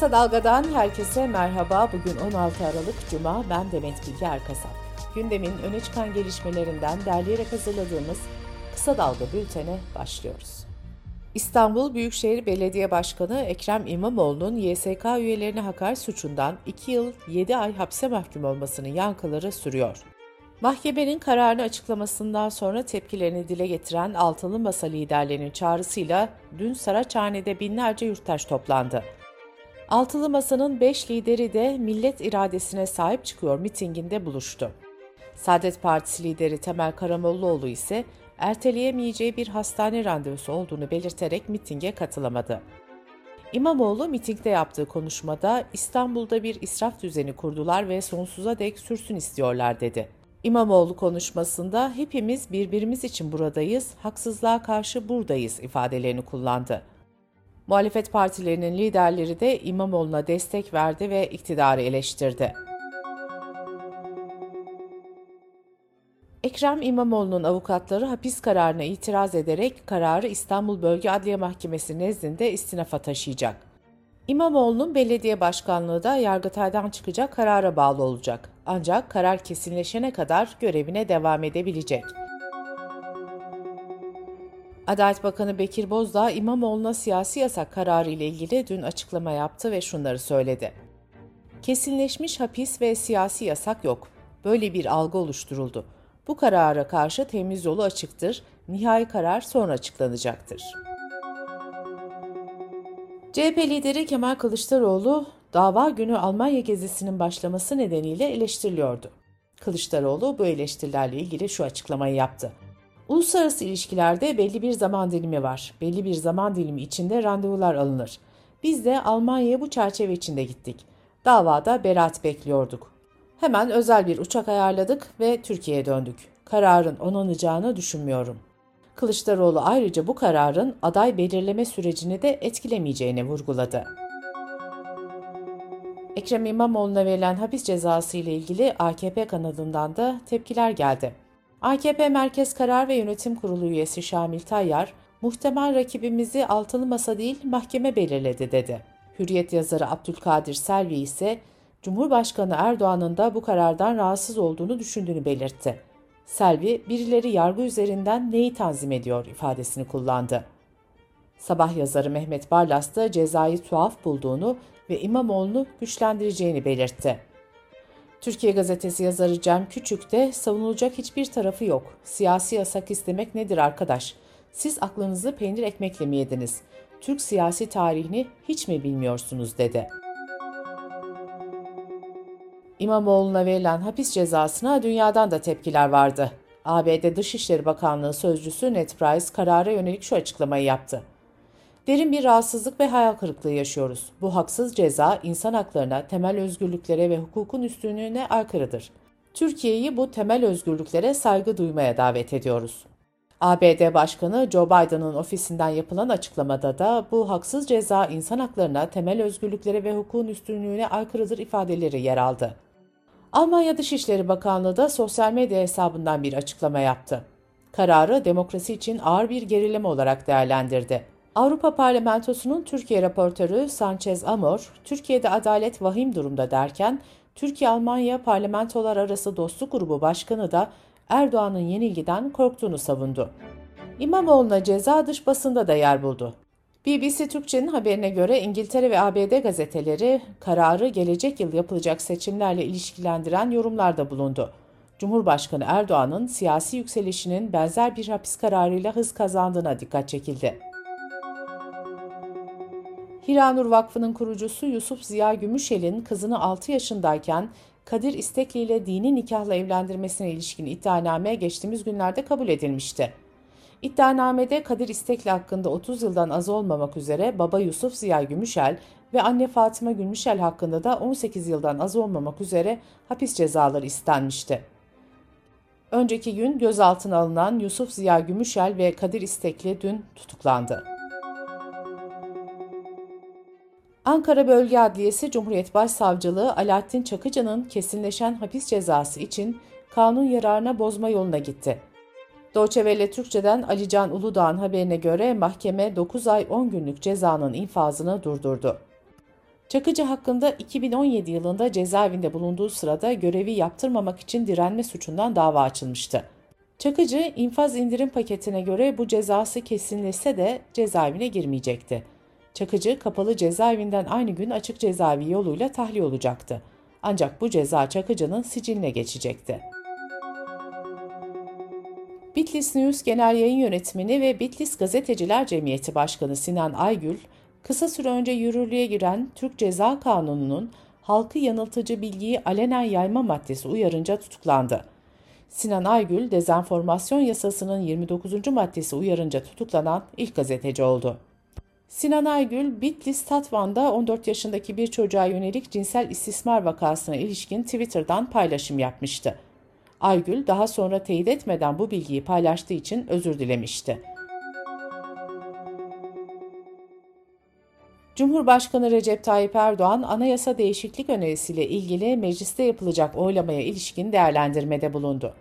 Kısa Dalga'dan herkese merhaba. Bugün 16 Aralık Cuma. Ben Demet Bilge Erkasap. Gündemin öne çıkan gelişmelerinden derleyerek hazırladığımız Kısa Dalga bültene başlıyoruz. İstanbul Büyükşehir Belediye Başkanı Ekrem İmamoğlu'nun YSK üyelerine hakaret suçundan 2 yıl 7 ay hapse mahkum olmasının yankıları sürüyor. Mahkemenin kararını açıklamasından sonra tepkilerini dile getiren altılı masa liderlerinin çağrısıyla dün Saraçhane'de binlerce yurttaş toplandı. Altılı Masa'nın 5 lideri de millet iradesine sahip çıkıyor mitinginde buluştu. Saadet Partisi lideri Temel Karamollaoğlu ise erteleyemeyeceği bir hastane randevusu olduğunu belirterek mitinge katılamadı. İmamoğlu mitingde yaptığı konuşmada İstanbul'da bir israf düzeni kurdular ve sonsuza dek sürsün istiyorlar dedi. İmamoğlu konuşmasında hepimiz birbirimiz için buradayız, haksızlığa karşı buradayız ifadelerini kullandı. Muhalefet partilerinin liderleri de İmamoğlu'na destek verdi ve iktidarı eleştirdi. Ekrem İmamoğlu'nun avukatları hapis kararına itiraz ederek kararı İstanbul Bölge Adliye Mahkemesi nezdinde istinafa taşıyacak. İmamoğlu'nun belediye başkanlığı da Yargıtay'dan çıkacak karara bağlı olacak. Ancak karar kesinleşene kadar görevine devam edebilecek. Adalet Bakanı Bekir Bozdağ İmamoğlu'na siyasi yasak kararı ile ilgili dün açıklama yaptı ve şunları söyledi. Kesinleşmiş hapis ve siyasi yasak yok. Böyle bir algı oluşturuldu. Bu karara karşı temiz yolu açıktır. Nihai karar sonra açıklanacaktır. CHP lideri Kemal Kılıçdaroğlu dava günü Almanya gezisinin başlaması nedeniyle eleştiriliyordu. Kılıçdaroğlu bu eleştirilerle ilgili şu açıklamayı yaptı. Uluslararası ilişkilerde belli bir zaman dilimi var. Belli bir zaman dilimi içinde randevular alınır. Biz de Almanya'ya bu çerçeve içinde gittik. Davada beraat bekliyorduk. Hemen özel bir uçak ayarladık ve Türkiye'ye döndük. Kararın onanacağını düşünmüyorum. Kılıçdaroğlu ayrıca bu kararın aday belirleme sürecini de etkilemeyeceğini vurguladı. Ekrem İmamoğlu'na verilen hapis cezası ile ilgili AKP kanadından da tepkiler geldi. AKP Merkez Karar ve Yönetim Kurulu üyesi Şamil Tayyar, muhtemel rakibimizi altılı masa değil mahkeme belirledi dedi. Hürriyet yazarı Abdülkadir Selvi ise Cumhurbaşkanı Erdoğan'ın da bu karardan rahatsız olduğunu düşündüğünü belirtti. Selvi, birileri yargı üzerinden neyi tanzim ediyor ifadesini kullandı. Sabah yazarı Mehmet Barlas da cezayı tuhaf bulduğunu ve İmamoğlu'nu güçlendireceğini belirtti. Türkiye Gazetesi yazarı Cem Küçük de savunulacak hiçbir tarafı yok. Siyasi yasak istemek nedir arkadaş? Siz aklınızı peynir ekmekle mi yediniz? Türk siyasi tarihini hiç mi bilmiyorsunuz dedi. İmamoğlu'na verilen hapis cezasına dünyadan da tepkiler vardı. ABD Dışişleri Bakanlığı sözcüsü Ned Price karara yönelik şu açıklamayı yaptı. Derin bir rahatsızlık ve hayal kırıklığı yaşıyoruz. Bu haksız ceza insan haklarına, temel özgürlüklere ve hukukun üstünlüğüne aykırıdır. Türkiye'yi bu temel özgürlüklere saygı duymaya davet ediyoruz. ABD Başkanı Joe Biden'ın ofisinden yapılan açıklamada da bu haksız ceza insan haklarına, temel özgürlüklere ve hukukun üstünlüğüne aykırıdır ifadeleri yer aldı. Almanya Dışişleri Bakanlığı da sosyal medya hesabından bir açıklama yaptı. Kararı demokrasi için ağır bir gerileme olarak değerlendirdi. Avrupa Parlamentosu'nun Türkiye raportörü Sanchez Amor, Türkiye'de adalet vahim durumda derken, Türkiye-Almanya Parlamentolar Arası Dostluk Grubu Başkanı da Erdoğan'ın yenilgiden korktuğunu savundu. İmamoğlu'na ceza dış basında da yer buldu. BBC Türkçe'nin haberine göre İngiltere ve ABD gazeteleri kararı gelecek yıl yapılacak seçimlerle ilişkilendiren yorumlarda bulundu. Cumhurbaşkanı Erdoğan'ın siyasi yükselişinin benzer bir hapis kararıyla hız kazandığına dikkat çekildi. Hiranur Vakfı'nın kurucusu Yusuf Ziya Gümüşel'in kızını 6 yaşındayken Kadir İstekli ile dini nikahla evlendirmesine ilişkin iddianame geçtiğimiz günlerde kabul edilmişti. İddianamede Kadir İstekli hakkında 30 yıldan az olmamak üzere baba Yusuf Ziya Gümüşel ve anne Fatıma Gümüşel hakkında da 18 yıldan az olmamak üzere hapis cezaları istenmişti. Önceki gün gözaltına alınan Yusuf Ziya Gümüşel ve Kadir İstekli dün tutuklandı. Ankara Bölge Adliyesi Cumhuriyet Başsavcılığı Alaaddin Çakıcı'nın kesinleşen hapis cezası için kanun yararına bozma yoluna gitti. Doğçevelle Türkçe'den Alican Uludağ'ın haberine göre mahkeme 9 ay 10 günlük cezanın infazını durdurdu. Çakıcı hakkında 2017 yılında cezaevinde bulunduğu sırada görevi yaptırmamak için direnme suçundan dava açılmıştı. Çakıcı infaz indirim paketine göre bu cezası kesinleşse de cezaevine girmeyecekti. Çakıcı kapalı cezaevinden aynı gün açık cezaevi yoluyla tahliye olacaktı. Ancak bu ceza Çakıcı'nın siciline geçecekti. Bitlis News Genel Yayın Yönetmeni ve Bitlis Gazeteciler Cemiyeti Başkanı Sinan Aygül, kısa süre önce yürürlüğe giren Türk Ceza Kanunu'nun halkı yanıltıcı bilgiyi alenen yayma maddesi uyarınca tutuklandı. Sinan Aygül, dezenformasyon yasasının 29. maddesi uyarınca tutuklanan ilk gazeteci oldu. Sinan Aygül, Bitlis Tatvan'da 14 yaşındaki bir çocuğa yönelik cinsel istismar vakasına ilişkin Twitter'dan paylaşım yapmıştı. Aygül daha sonra teyit etmeden bu bilgiyi paylaştığı için özür dilemişti. Cumhurbaşkanı Recep Tayyip Erdoğan, anayasa değişiklik önerisiyle ilgili mecliste yapılacak oylamaya ilişkin değerlendirmede bulundu.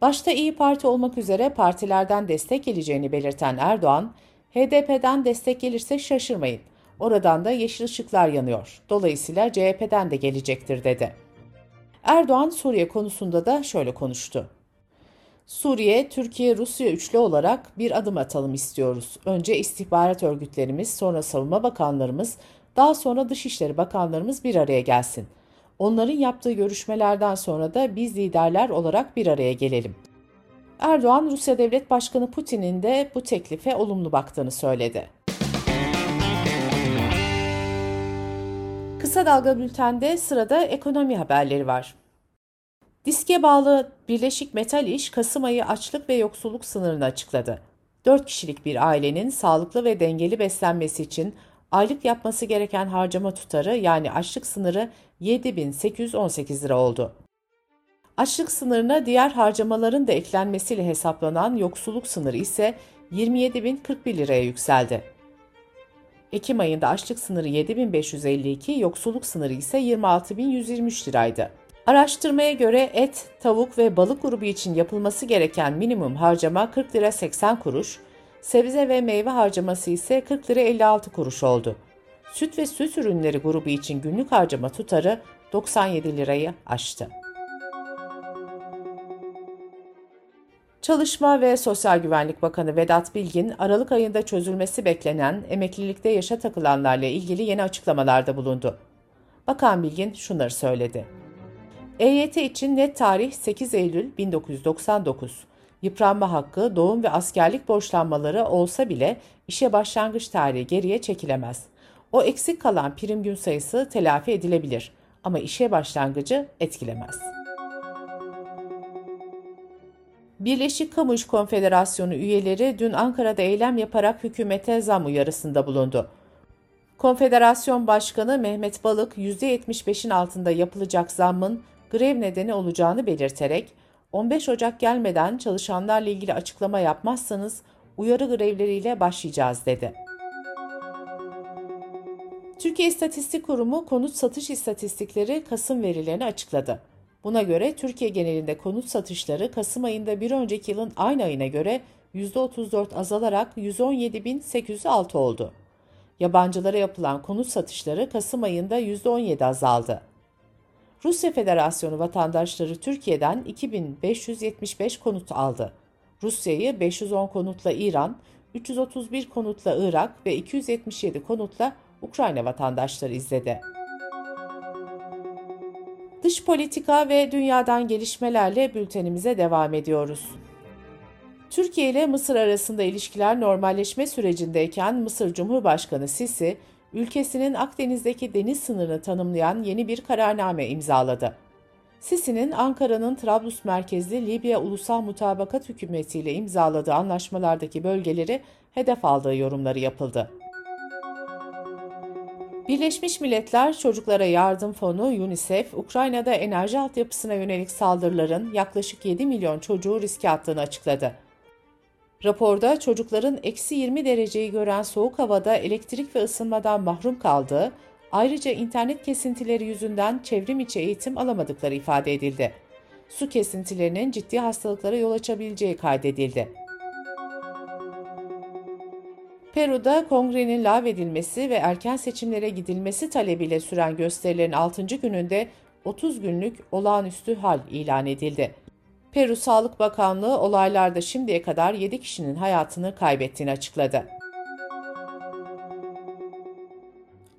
Başta İyi Parti olmak üzere partilerden destek geleceğini belirten Erdoğan, HDP'den destek gelirse şaşırmayın. Oradan da yeşil ışıklar yanıyor. Dolayısıyla CHP'den de gelecektir dedi. Erdoğan Suriye konusunda da şöyle konuştu. Suriye, Türkiye, Rusya üçlü olarak bir adım atalım istiyoruz. Önce istihbarat örgütlerimiz, sonra savunma bakanlarımız, daha sonra dışişleri bakanlarımız bir araya gelsin. Onların yaptığı görüşmelerden sonra da biz liderler olarak bir araya gelelim. Erdoğan, Rusya Devlet Başkanı Putin'in de bu teklife olumlu baktığını söyledi. Kısa Dalga Bülten'de sırada ekonomi haberleri var. Diske bağlı Birleşik Metal İş, Kasım ayı açlık ve yoksulluk sınırını açıkladı. 4 kişilik bir ailenin sağlıklı ve dengeli beslenmesi için aylık yapması gereken harcama tutarı yani açlık sınırı 7818 lira oldu. Açlık sınırına diğer harcamaların da eklenmesiyle hesaplanan yoksulluk sınırı ise 27.041 liraya yükseldi. Ekim ayında açlık sınırı 7552, yoksulluk sınırı ise 26123 liraydı. Araştırmaya göre et, tavuk ve balık grubu için yapılması gereken minimum harcama 40 lira 80 kuruş, sebze ve meyve harcaması ise 40 lira 56 kuruş oldu. Süt ve süt ürünleri grubu için günlük harcama tutarı 97 lirayı aştı. Çalışma ve Sosyal Güvenlik Bakanı Vedat Bilgin, Aralık ayında çözülmesi beklenen emeklilikte yaşa takılanlarla ilgili yeni açıklamalarda bulundu. Bakan Bilgin şunları söyledi. EYT için net tarih 8 Eylül 1999. Yıpranma hakkı, doğum ve askerlik borçlanmaları olsa bile işe başlangıç tarihi geriye çekilemez. O eksik kalan prim gün sayısı telafi edilebilir ama işe başlangıcı etkilemez. Birleşik Kamu İş Konfederasyonu üyeleri dün Ankara'da eylem yaparak hükümete zam uyarısında bulundu. Konfederasyon Başkanı Mehmet Balık %75'in altında yapılacak zammın grev nedeni olacağını belirterek 15 Ocak gelmeden çalışanlarla ilgili açıklama yapmazsanız uyarı grevleriyle başlayacağız dedi. Türkiye İstatistik Kurumu konut satış istatistikleri Kasım verilerini açıkladı. Buna göre Türkiye genelinde konut satışları Kasım ayında bir önceki yılın aynı ayına göre %34 azalarak 117.806 oldu. Yabancılara yapılan konut satışları Kasım ayında %17 azaldı. Rusya Federasyonu vatandaşları Türkiye'den 2575 konut aldı. Rusya'yı 510 konutla İran, 331 konutla Irak ve 277 konutla Ukrayna vatandaşları izledi. Dış politika ve dünyadan gelişmelerle bültenimize devam ediyoruz. Türkiye ile Mısır arasında ilişkiler normalleşme sürecindeyken Mısır Cumhurbaşkanı Sisi, ülkesinin Akdeniz'deki deniz sınırını tanımlayan yeni bir kararname imzaladı. Sisi'nin Ankara'nın Trablus merkezli Libya Ulusal Mutabakat Hükümeti ile imzaladığı anlaşmalardaki bölgeleri hedef aldığı yorumları yapıldı. Birleşmiş Milletler Çocuklara Yardım Fonu UNICEF, Ukrayna'da enerji altyapısına yönelik saldırıların yaklaşık 7 milyon çocuğu riske attığını açıkladı. Raporda çocukların eksi 20 dereceyi gören soğuk havada elektrik ve ısınmadan mahrum kaldığı, ayrıca internet kesintileri yüzünden çevrim içi eğitim alamadıkları ifade edildi. Su kesintilerinin ciddi hastalıklara yol açabileceği kaydedildi. Peru'da kongrenin lağvedilmesi ve erken seçimlere gidilmesi talebiyle süren gösterilerin 6. gününde 30 günlük olağanüstü hal ilan edildi. Peru Sağlık Bakanlığı olaylarda şimdiye kadar 7 kişinin hayatını kaybettiğini açıkladı.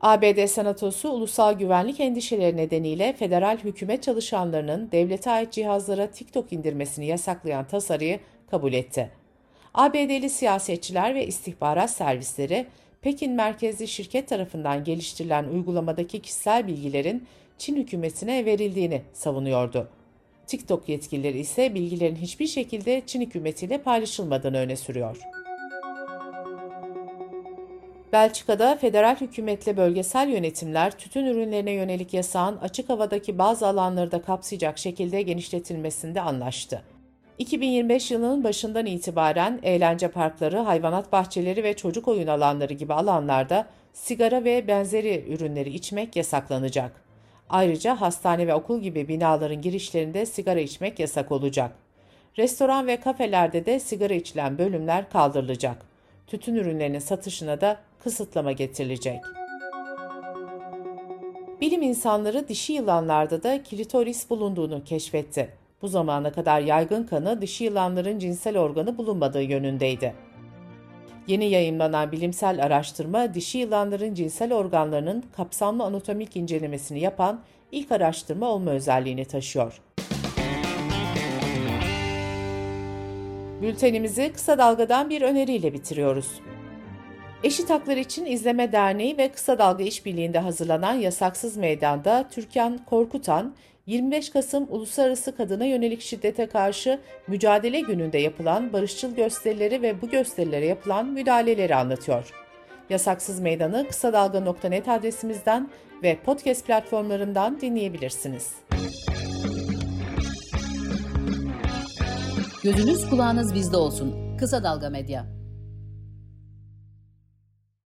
ABD Senatosu ulusal güvenlik endişeleri nedeniyle federal hükümet çalışanlarının devlete ait cihazlara TikTok indirmesini yasaklayan tasarıyı kabul etti. ABD'li siyasetçiler ve istihbarat servisleri Pekin merkezli şirket tarafından geliştirilen uygulamadaki kişisel bilgilerin Çin hükümetine verildiğini savunuyordu. TikTok yetkilileri ise bilgilerin hiçbir şekilde Çin hükümetiyle paylaşılmadığını öne sürüyor. Belçika'da federal hükümetle bölgesel yönetimler tütün ürünlerine yönelik yasağın açık havadaki bazı alanları da kapsayacak şekilde genişletilmesinde anlaştı. 2025 yılının başından itibaren eğlence parkları, hayvanat bahçeleri ve çocuk oyun alanları gibi alanlarda sigara ve benzeri ürünleri içmek yasaklanacak. Ayrıca hastane ve okul gibi binaların girişlerinde sigara içmek yasak olacak. Restoran ve kafelerde de sigara içilen bölümler kaldırılacak. Tütün ürünlerinin satışına da kısıtlama getirilecek. Bilim insanları dişi yılanlarda da klitoris bulunduğunu keşfetti. Bu zamana kadar yaygın kanı dişi yılanların cinsel organı bulunmadığı yönündeydi. Yeni yayınlanan bilimsel araştırma dişi yılanların cinsel organlarının kapsamlı anatomik incelemesini yapan ilk araştırma olma özelliğini taşıyor. Bültenimizi kısa dalgadan bir öneriyle bitiriyoruz. Eşit Haklar İçin İzleme Derneği ve Kısa Dalga İşbirliği'nde hazırlanan Yasaksız Meydan'da Türkan Korkutan, 25 Kasım Uluslararası Kadına Yönelik Şiddete Karşı Mücadele Günü'nde yapılan barışçıl gösterileri ve bu gösterilere yapılan müdahaleleri anlatıyor. Yasaksız Meydan'ı kısa dalga.net adresimizden ve podcast platformlarından dinleyebilirsiniz. Gözünüz kulağınız bizde olsun. Kısa Dalga Medya.